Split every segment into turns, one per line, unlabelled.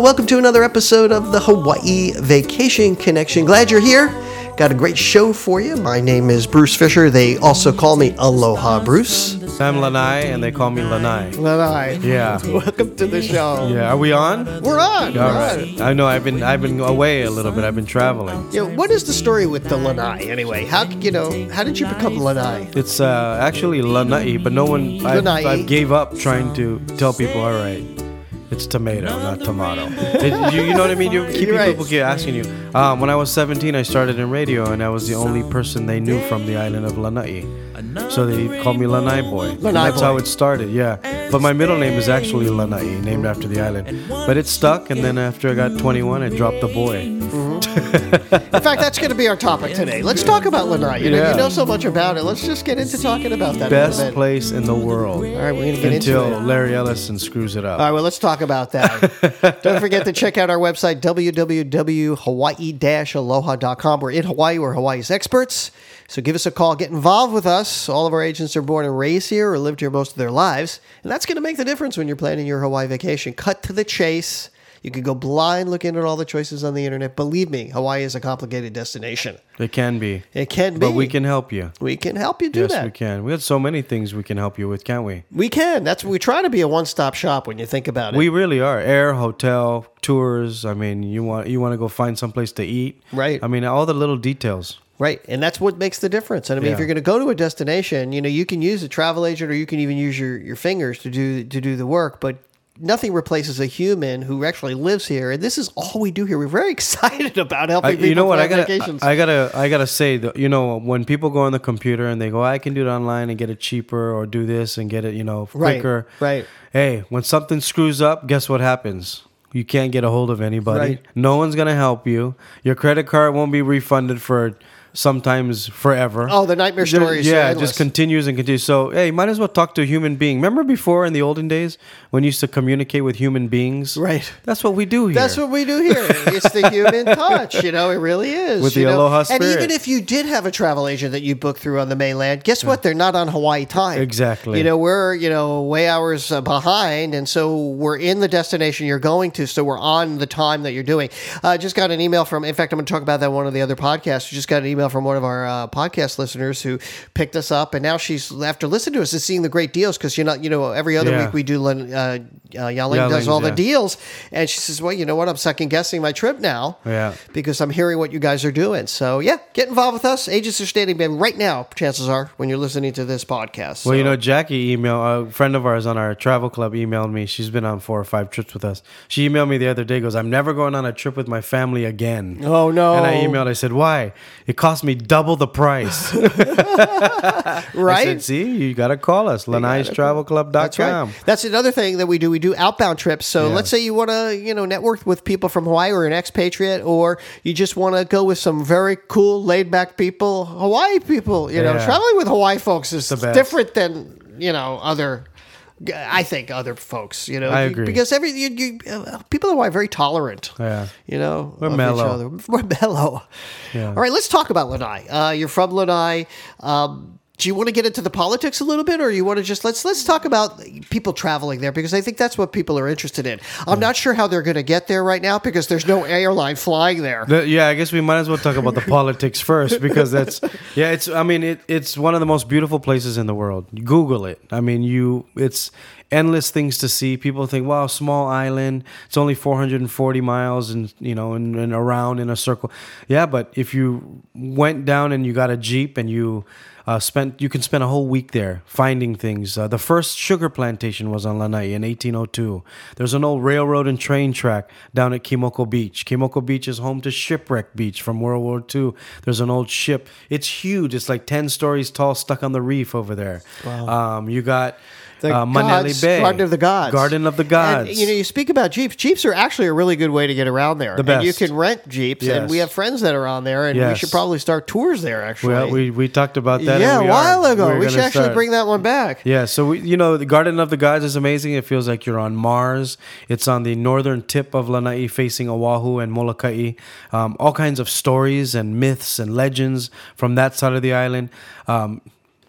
Aloha, welcome to another episode of the Hawaii Vacation Connection. Glad you're here. Got a great show for you. My name is Bruce Fisher. They also call me Aloha Bruce.
I'm Lanai, and they call me Lanai.
Lanai.
Yeah.
Welcome to the show.
Yeah, are we on?
We're on.
All
we're
right.
on.
I know I've been I've been away a little bit. I've been traveling.
Yeah, what is the story with the lanai anyway? How you know? How did you become lanai?
It's uh, actually Lanai, but no one I
Lanai.
I gave up trying to tell people. All right. It's tomato, not tomato. It- you, you know what I mean? You keep
right.
people keep asking you. Um, when I was 17, I started in radio, and I was the only person they knew from the island of Lanai. So they called me Lanai Boy.
Lanai
That's
Boy.
how it started, yeah. But my middle name is actually Lanai, named after the island. But it stuck, and then after I got 21, I dropped the boy.
In fact, that's going to be our topic today. Let's talk about lanai. You know, you know so much about it. Let's just get into talking about that.
Best place in the world.
All right, we're going to get into it.
Until
it.
Larry Ellison screws it up.
All right, well, let's talk about that. Don't forget to check out our website, www.hawaii-aloha.com. We're in Hawaii. We're Hawaii's experts. So give us a call. Get involved with us. All of our agents are born and raised here or lived here most of their lives. And that's going to make the difference when you're planning your Hawaii vacation. Cut to the chase. You can go blind looking at all the choices on the internet. Believe me, Hawaii is a complicated destination.
It can be.
It can be.
But we can help you.
We can help you do
yes,
that.
we can. We have so many things we can help you with, can't we?
We can. That's we try to be a one-stop shop when you think about it.
We really are. Air, hotel, tours. I mean, you want you want to go find someplace to eat.
Right.
I mean, all the little details.
Right. And that's what makes the difference. And I mean, if you're going to go to a destination, you know, you can use a travel agent or you can even use your, your fingers to do to do the work, but nothing replaces a human who actually lives here. And this is all we do here. We're very excited about helping
I,
people
you know what? I gotta. I gotta, I gotta say that you know when people go on the computer and they go, I can do it online and get it cheaper, or do this and get it, you know, quicker.
Right, right.
Hey, when something screws up, guess what happens? You can't get a hold of anybody.
Right.
No one's gonna help you. Your credit card won't be refunded for sometimes forever.
Oh, the nightmare stories,
Yeah,
they're
it
endless.
just continues and continues. So, hey, might as well talk to a human being. Remember before in the olden days when you used to communicate with human beings?
Right.
That's what we do here.
That's what we do here. It's the human touch, you know. It really is.
With the
know?
aloha
And even if you did have a travel agent that you booked through on the mainland, guess what? They're not on Hawaii time.
Exactly.
You know, we're you know way hours uh, behind, and so we're in the destination you're going to, so we're on the time that you're doing. I uh, just got an email from. In fact, I'm going to talk about that in one of the other podcasts. Just got an email from one of our uh, podcast listeners who picked us up, and now she's after listening to us is seeing the great deals because you're not you know every other
Yeah.
week we do. Len- Uh, Yaling does all the deals, and she says, "Well, you know what? I'm second guessing my trip now,
Yeah.
because I'm hearing what you guys are doing. So yeah, get involved with us. Agents are standing by right now. Chances are when you're listening to this podcast.
Well, you know, Jackie emailed a friend of ours on our travel club emailed me. She's been on four or five trips with us. She emailed me the other day. Goes, I'm never going on a trip with my family again.
Oh, no.
And I emailed. I said, Why? It cost me double the price.
right.
I said, See, you got to call us. Lanai'sTravelClub.com.
That's right. That's another thing that we do. We do outbound trips. So
Yeah.
let's say you want to, you know, network with people from Hawaii or an expatriate, or you just want to go with some very cool, laid back people, Hawaii people. You know,
Yeah.
traveling with Hawaii folks is different than you know other. I think other folks, you know,
I agree.
because every you, you, uh, people are very tolerant.
Yeah.
You know,
We're mellow.
other. We're mellow.
Yeah.
All right, let's talk about Lanai. Uh, you're from Lanai. Um, do you want to get into the politics a little bit, or you want to just let's let's talk about people traveling there because I think that's what people are interested in. I'm not sure how they're going to get there right now because there's no airline flying there.
The- yeah, I guess we might as well talk about the politics first because that's yeah. It's I mean it, it's one of the most beautiful places in the world. Google it. I mean you it's endless things to see. People think wow small island. It's only 440 miles and you know and, and around in a circle. Yeah, but if you went down and you got a jeep and you uh, spent you can spend a whole week there finding things. Uh, the first sugar plantation was on Lanai in 1802. There's an old railroad and train track down at Keomuku Beach. Keomuku Beach is home to Shipwreck Beach from World War II. There's an old ship. It's huge. It's like 10 stories tall, stuck on the reef over there. Wow. Um, you got
The
uh, Bay,
Garden of the Gods.
Garden of the Gods.
And, you know, you speak about jeeps. Jeeps are actually a really good way to get around there.
The
And you can rent jeeps, and we have friends that are on there, and we should probably start tours there. Actually,
well, we, we talked about that.
yeah, a while
are.
ago.
We're
we should actually
start.
bring that one back.
Yeah, so we, you know, the Garden of the Gods is amazing. It feels like you're on Mars. It's on the northern tip of Lanai, facing Oahu and Molokai. Um, all kinds of stories and myths and legends from that side of the island. Um,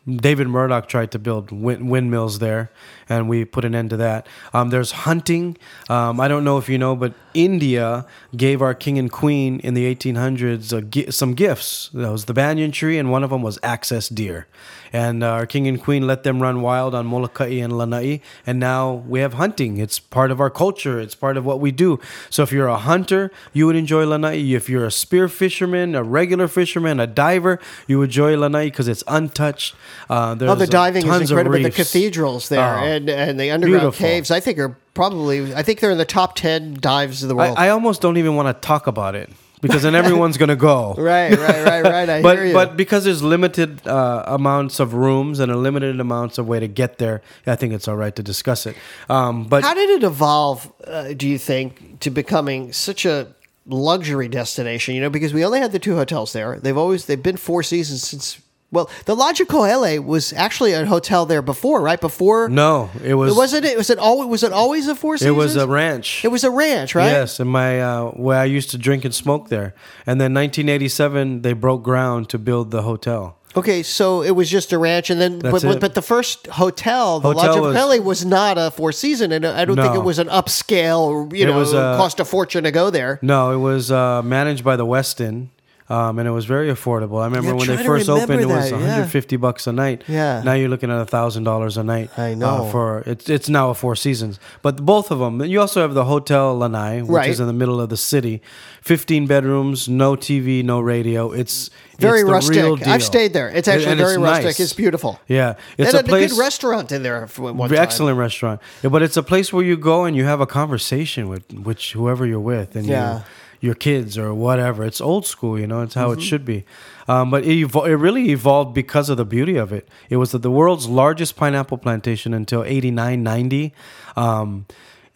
David Murdock tried to build wind, windmills there, and we put an end to that. Um, there's hunting. Um, I don't know if you know, but India gave our king and queen in the 1800s a gi- some gifts. That was the banyan tree, and one of them was axis deer. And uh, our king and queen let them run wild on Molokai and Lanai, and now we have hunting. It's part of our culture. It's part of what we do. So if you're a hunter, you would enjoy Lanai. If you're a spear fisherman, a regular fisherman, a diver, you would enjoy Lanai because it's untouched. Uh, there's
Oh, the diving is incredible. The cathedrals there
Oh,
and, and the underground
beautiful.
caves, I think, are probably, I think they're in the top 10 dives of the world.
I, I almost don't even want to talk about it because then everyone's going to go.
right, right, right, right. I
but
hear you.
but because there's limited uh, amounts of rooms and a limited amounts of way to get there, I think it's all right to discuss it. Um, but
How did it evolve, uh, do you think, to becoming such a luxury destination? You know, because we only had the two hotels there. They've always they've been four seasons since. Well, the Lodge LA was actually a hotel there before, right? Before
no, it was
it wasn't. It was it always was it always a four Seasons?
it was a ranch.
It was a ranch, right?
Yes, and my uh, where I used to drink and smoke there. And then 1987, they broke ground to build the hotel.
Okay, so it was just a ranch, and then but, but but the first hotel, the
Hotel
Lodge Pele, was not a Four Season, and I don't think it was an upscale. You
It
know,
was, uh,
cost a fortune to go there.
No, it was uh, managed by the Westin. Um, and it was very affordable. I remember
Yeah,
when they first opened, it was
that, yeah.
150 bucks a night.
Yeah.
Now you're looking at thousand dollars a night.
I
uh,
know.
for it's it's now a Four Seasons, but both of them. You also have the Hotel Lanai, which
Right.
is in the middle of the city. 15 bedrooms, no TV, no radio. It's
Very
it's
rustic. I've stayed there. It's actually
And
very
it's
rustic.
nice.
It's beautiful.
Yeah, it's
and
a
a,
place.
good restaurant in there for one time.
excellent restaurant. Yeah, but it's a place where you go and you have a conversation with which whoever you're with and
Yeah.
your, your kids or whatever. It's old school, you know. It's how
Mm-hmm.
it should be. Um, but it, evo- it really evolved because of the beauty of it. It was the, the world's largest pineapple plantation until 89, 90. Um,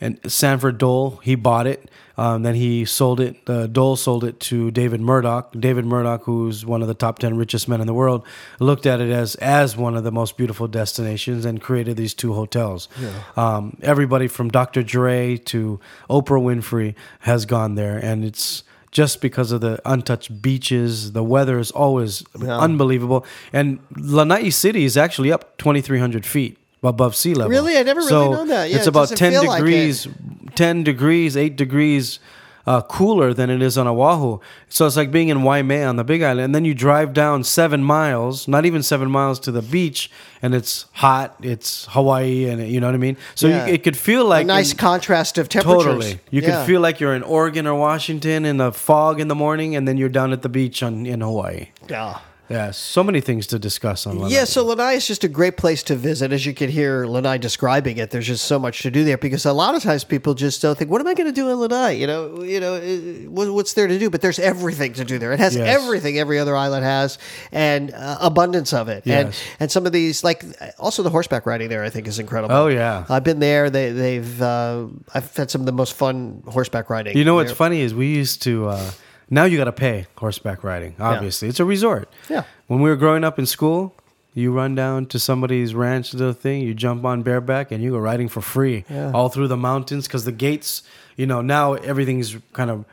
and Sanford Dole, he bought it. Um, then he sold it. Uh, Dole sold it to David Murdock. David Murdock, who's one of the top ten richest men in the world, looked at it as as one of the most beautiful destinations and created these two hotels. Um, everybody from Dr. Dre to Oprah Winfrey has gone there, and it's just because of the untouched beaches. The weather is always unbelievable, and Lanai City is actually up twenty three hundred feet above sea level.
Really? I never really
So
known that. Yeah,
it's
it
about ten
feel like it.
degrees, ten degrees, eight degrees. Uh, cooler than it is on Oahu, so it's like being in Waimea on the Big Island, and then you drive down seven miles, not even seven miles to the beach, and it's hot. It's Hawaii, and you know what I mean. So
Yeah.
you, it could feel like
a nice
in-
contrast of temperatures.
Totally. You
Yeah.
can feel like you're in Oregon or Washington in the fog in the morning, and then you're down at the beach on, in Hawaii.
Yeah.
Yeah, so many things to discuss on Lanai.
Yeah, so Lanai is just a great place to visit. As you can hear Lanai describing it, there's just so much to do there because a lot of times people just don't think, "What am I going to do in Lanai?" You know, you know, uh, what's there to do? But there's everything to do there. It has
Yes.
everything every other island has, and uh, abundance of it. And and some of these, like also the horseback riding there, I think is incredible.
Oh, yeah.
I've been there. They they've uh, I've had some of the most fun horseback riding.
You know what's
there.
funny is we used to. Uh, now you got to pay horseback riding. Obviously, it's a resort.
Yeah.
When we were growing up in school, you run down to somebody's ranch, little thing. You jump on bareback and you go riding for free
Yeah.
all through the mountains because the gates. You know now everything's kind of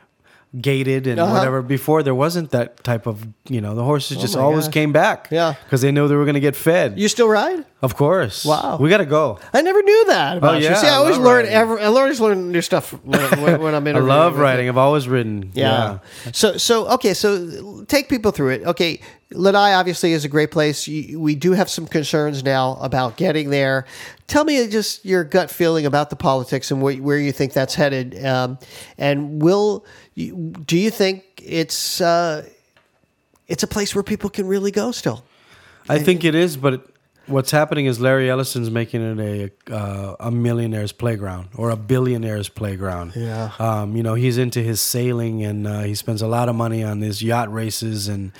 gated and
Uh-huh.
whatever. Before there wasn't that type of. You know the horses just
Oh
always
gosh.
came back.
Yeah.
Because they knew they were going to get fed.
You still ride?
of course.
Wow.
We got to go.
I never knew that about you.
yeah,
See, I
I
always learn
riding.
every, I always learn new stuff when, when, I'm
in
I
love riding. I've always ridden.
Yeah. So so okay. So take people through it. Okay, Lanai obviously is a great place. We do have some concerns now about getting there. Tell me just your gut feeling about the politics and where, where you think that's headed. Um, and will you, do you think it's uh, it's a place where people can really go still?
I think it is, but what's happening is Larry Ellison's making it a uh, a millionaire's playground or a billionaire's playground.
Yeah.
Um, you know, he's into his sailing and uh, he spends a lot of money on his yacht races and.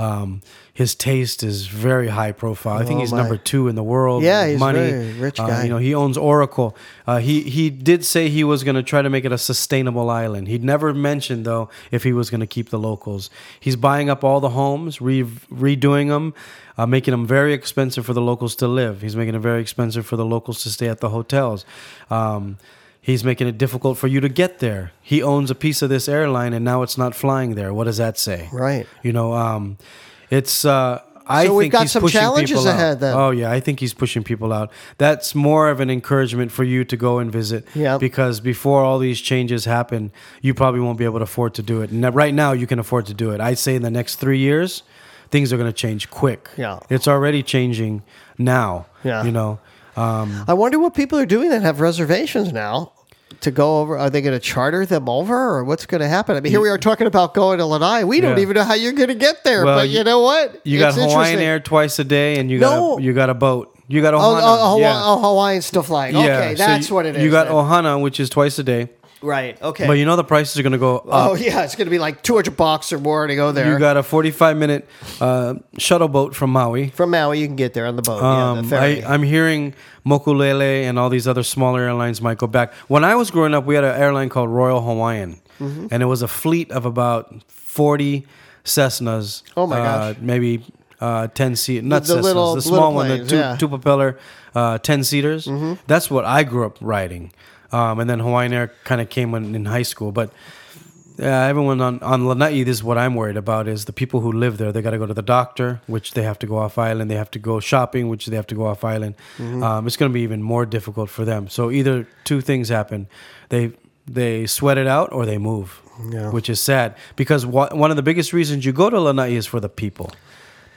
Um, his taste is very high profile. I think
Oh,
he's
my.
number two in the world.
Yeah, he's
money.
very rich
Uh,
guy.
you know, he owns Oracle. Uh, he he did say he was going to try to make it a sustainable island. He'd never mentioned though if he was going to keep the locals. He's buying up all the homes, re- redoing them, uh, making them very expensive for the locals to live. He's making it very expensive for the locals to stay at the hotels. Um, He's making it difficult for you to get there. He owns a piece of this airline, and now it's not flying there. What does that say?
Right.
You know, um, it's. Uh, I
So we've got
he's
some challenges ahead then.
Oh yeah, I think he's pushing people out. That's more of an encouragement for you to go and visit.
Yeah.
Because before all these changes happen, you probably won't be able to afford to do it. And right now, you can afford to do it. I'd say in the next three years, things are going to change quick.
Yeah.
It's already changing now.
Yeah.
You know. Um,
I wonder what people are doing that have reservations now to go over. Are they going to charter them over, or what's going to happen? I mean, here we are talking about going to Lanai. We don't
Yeah.
even know how you're going to get there.
Well,
but you
you-
know what?
you got
It's
Hawaiian. Air twice a day, and you
No.
got a, you got a boat. You got
Oh,
Ohana.
oh, Hawaii,
yeah.
oh, Hawaiian still flying. Okay,
so
that's
you-
what it is.
You got
then.
Ohana, which is twice a day,
right. Okay.
but you know the prices are going to go up.
oh yeah, it's going to be like 200 bucks or more to go there.
You got a 45 minute uh, shuttle boat from Maui.
From Maui, you can get there on the boat. yeah, the
Um,
ferry.
I, I'm hearing Mokulele and all these other smaller airlines might go back. When I was growing up, we had an airline called Royal Hawaiian,
Mm-hmm.
and it was a fleet of about 40 Cessnas.
Oh my
uh,
gosh.
Maybe uh, 10 seat, not
the
Cessnas,
little-
the
little
small one, the two,
yeah. Mm-hmm.
two propeller, uh, 10 seaters. That's what I grew up riding. Um, and then Hawaiian Air kind of came in, in high school, but yeah, everyone on on Lanai. This is what I'm worried about: is the people who live there. They got to go to the doctor, which they have to go off island. They have to go shopping, which they have to go off island.
Mm-hmm.
Um, it's going to be even more difficult for them. So either two things happen: they they sweat it out or they move,
Yeah.
which is sad because wha- one of the biggest reasons you go to Lanai is for the people.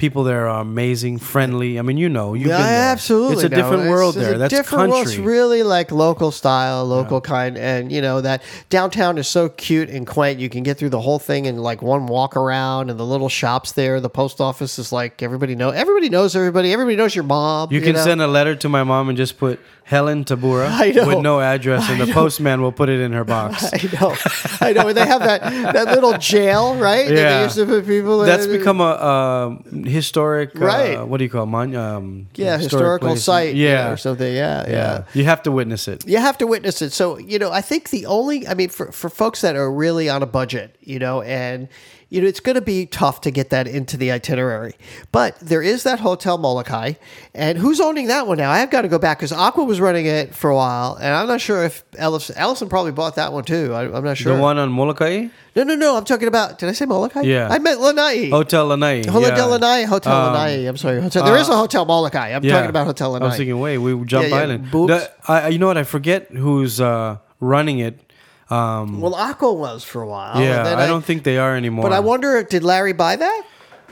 People there are amazing, friendly. I mean, you know, you've
yeah,
been there.
absolutely.
It's a
no,
different
it's-
world
it's
there.
a
That's
different world. It's really like local style, local kind, and you know that downtown is so cute and quaint. You can get through the whole thing in like one walk around, and the little shops there. The post office is like everybody know. Everybody knows everybody. Everybody knows your mom.
You can
know?
send a letter to my mom and just put Helen Tabura with no address, and the postman will put it in her box.
I know, I know. And they have that that little jail, right? That they
Yeah.
used to put people. in.
That's become a uh, historic,
Right.
Uh, what do you call it? Mon- um,
yeah,
historic
historical
place.
site,
Yeah,
or something. Yeah, yeah.
yeah. You have to witness it.
you have to witness it. So, you know, I think the only, I mean, for, for folks that are really on a budget, you know, and, you know, it's going to be tough to get that into the itinerary. But there is that Hotel Molokai. And who's owning that one now? I've got to go back because Aqua was running it for a while. And I'm not sure if Ellison, Ellison probably bought that one too. I, I'm not sure.
The one on Molokai,
no, no, no. I'm talking about, did I say Molokai?
Yeah.
I meant Lanai.
Hotel Lanai.
Hotel
yeah.
Lanai, Hotel
Um,
Lanai. I'm sorry. Hotel, there is a Hotel Molokai. I'm
Yeah.
talking about Hotel Lanai.
I was thinking, wait, we jump
Yeah,
island. The- I, you know what? I forget who's uh, running it. Um,
well, Aqua was for a while. and
yeah,
then
I don't think they are anymore.
But I wonder, did Larry buy that?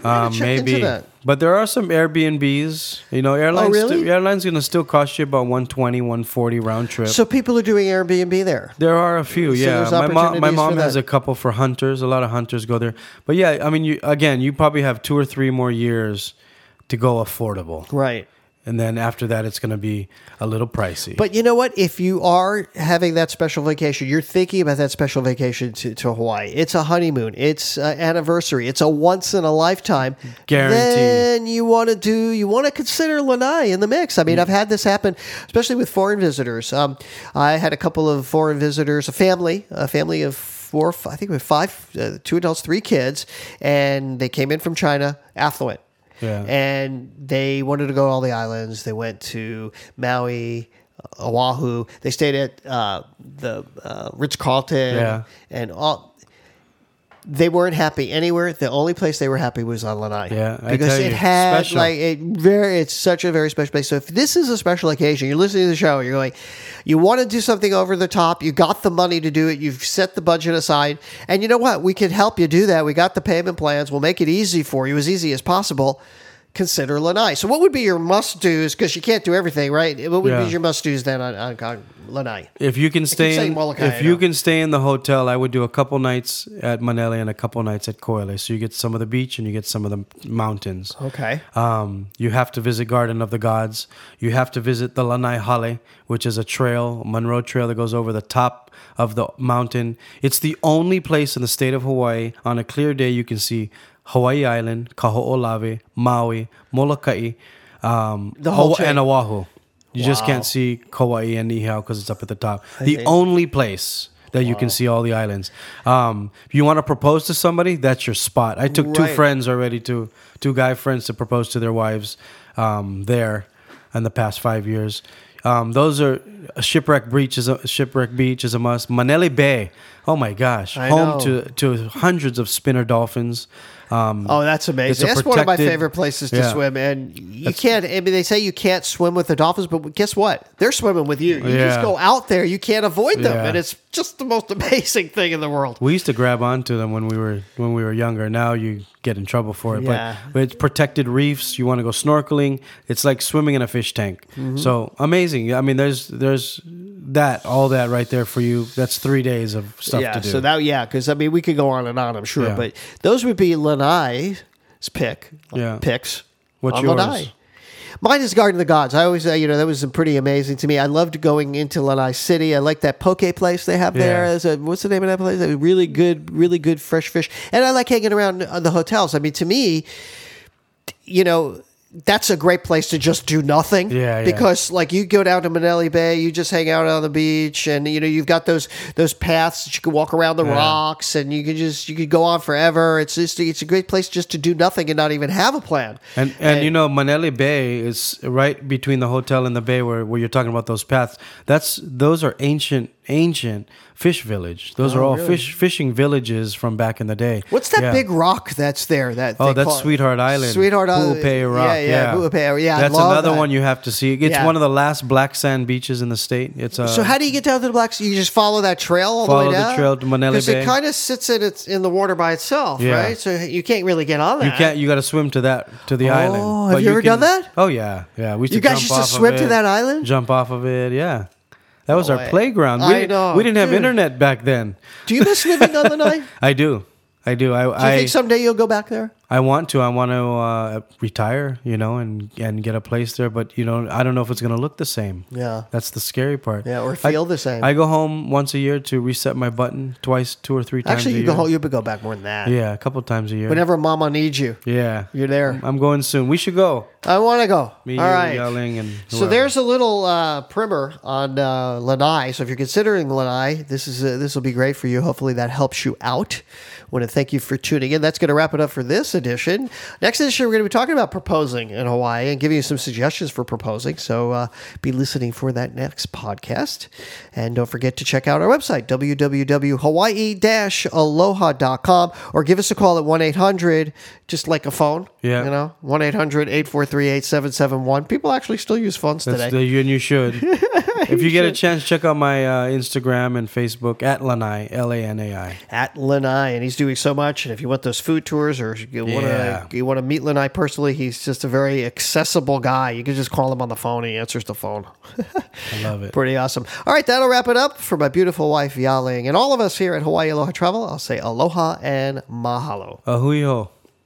I
Um, maybe,
that.
but there are some Airbnbs. You know, airlines.
Oh, really?
sti- airlines going to still cost you about 120, 140 round trip.
So people are doing Airbnb there.
there are a few. Yeah,
there's
my mom. My mom has
that.
a couple for hunters. A lot of hunters go there. But yeah, I mean, you again, you probably have two or three more years to go affordable,
Right.
And then after that, it's going to be a little pricey.
But you know what? If you are having that special vacation, you're thinking about that special vacation to, to Hawaii. It's a honeymoon. It's an anniversary. It's a once in a lifetime.
Guaranteed.
Then you want to do. You want to consider Lanai in the mix. I mean, I've had this happen, especially with foreign visitors. Um, I had a couple of foreign visitors, a family, a family of four. I think we have five, uh, two adults, three kids, and they came in from China, affluent.
Yeah.
And they wanted to go to all the islands. They went to Maui, Oahu. They stayed at uh, the uh, Ritz Carlton.
Yeah.
And all. They weren't happy anywhere. The only place they were happy was on Lanai.
Yeah, I
because it
you,
had
special.
like it very. It's such a very special place. So if this is a special occasion, you're listening to the show. You're going, you want to do something over the top. You got the money to do it. You've set the budget aside, and you know what? We can help you do that. We got the payment plans. We'll make it easy for you, as easy as possible. Consider Lanai. So, what would be your must dos? Because you can't do everything, right? What would
Yeah.
be your must dos then on, on, on Lanai?
If you can stay in,
Molokai,
if you can stay in the hotel, I would do a couple nights at Manele and a couple nights at Koele. So you get some of the beach and you get some of the mountains.
Okay.
Um, you have to visit Garden of the Gods. You have to visit the Lanai Hale, which is a trail, Munro Trail that goes over the top of the mountain. It's the only place in the state of Hawaii on a clear day you can see Hawaii Island, Kaho'olawe, Maui, Molokai, um,
The whole
and Oahu. You just can't see Kauai and Niihau because it's up at the top. the
think-
only place that you can see all the islands. Um, if you want to propose to somebody, that's your spot. I took two friends already, to two guy friends to propose to their wives um, there in the past five years. Um, those are shipwreck beach is a shipwreck beach is a must. Manele Bay, oh my gosh,
I
home
know.
to to hundreds of spinner dolphins. Um,
Oh, that's amazing. That's one of my favorite places to
Yeah.
swim. And you can't, I mean, they say you can't swim with the dolphins, but guess what? They're swimming with you. You just go out there, you can't avoid them.
Yeah.
And it's just the most amazing thing in the world.
We used to grab onto them when we were when we were younger. Now you get in trouble for it.
Yeah.
But, but it's protected reefs. You want to go snorkeling. It's like swimming in a fish tank.
Mm-hmm.
So amazing. I mean, there's there's that all that right there for you. That's three days of stuff
yeah,
to do.
so that, yeah, because I mean, we could go on and on, I'm sure.
Yeah.
But those would be Lanai's pick.
Yeah.
Picks.
What's yours?
Lanai. Mine is Garden of the Gods. I always, uh, you know, that was pretty amazing to me. I loved going into Lanai City. I like that poke place they have there.
Yeah.
There's a, what's the name of that place? A really good, really good fresh fish. And I like hanging around the hotels. I mean, to me, you know, that's a great place to just do nothing.
Yeah, yeah.
Because like you go down to Manele Bay, you just hang out on the beach, and you know you've got those those paths that you can walk around the
Yeah.
rocks, and you can just you could go on forever. It's just it's a great place just to do nothing and not even have a plan.
And and you know Manele Bay is right between the hotel and the bay where, where you're talking about those paths. That's those are ancient ancient fish village. Those are
Oh,
all
really?
fish fishing villages from back in the day.
What's that
Yeah.
big rock that's there? That
Oh, that's Sweetheart Island.
Sweetheart Island.
Pu'upe Rock.
Yeah, yeah, Pu'upe, yeah,
That's another
that.
one you have to see. It's
Yeah.
one of the last black sand beaches in the state. It's uh,
So how do you get down to the Black? You just follow that trail all the way down.
Follow the trail to Manele
Because it kind of sits in its in the water by itself,
Yeah.
right? So you can't really get on that.
you can't. You got to swim to that to the
Oh,
island.
have you ever done that?
Oh yeah, yeah. We used
You guys used to swim to that island?
Jump off of it. Yeah, that was our playground. We
I
didn't,
know,
we didn't have
dude.
internet back then.
Do you miss living on the night?
I do. I do. I
Do you
I,
think someday you'll go back there?
I want to. I want to uh, retire, you know, and and get a place there. But you know, I don't know if it's going to look the same.
Yeah.
That's the scary part.
Yeah, or
I-
feel the same.
I go home once a year to reset my button twice, two or three times.
Actually,
a
you
year.
go home, you could go back more than that.
Yeah, a couple times a year.
Whenever Mama needs you,
Yeah,
you're there.
I'm going soon. We should go.
I want to go.
Me,
All
you,
right.
yelling, and
So there's a little uh, primer on uh, Lanai. So if you're considering Lanai, this is uh, this will be great for you. Hopefully that helps you out. I want to thank you for tuning in. That's going to wrap it up for this edition. Next edition, we're going to be talking about proposing in Hawaii and giving you some suggestions for proposing. So uh, be listening for that next podcast. And don't forget to check out our website, www.hawaii-aloha.com, or give us a call at 1-800, just like a phone.
Yeah.
You know, 1-800-843-8771. People actually still use phones
That's
today.
the, and you should. if you get a chance, check out my uh, Instagram and Facebook at Lanai L A N A I.
at Lanai, and he's doing so much. And if you want those food tours or you want
Yeah.
to you want to meet Lanai personally, he's just a very accessible guy. You can just call him on the phone; he answers the phone.
I love it.
Pretty awesome. All right, that'll wrap it up for my beautiful wife Yaling and all of us here at Hawaii Aloha Travel. I'll say aloha and mahalo.
Ahui ho.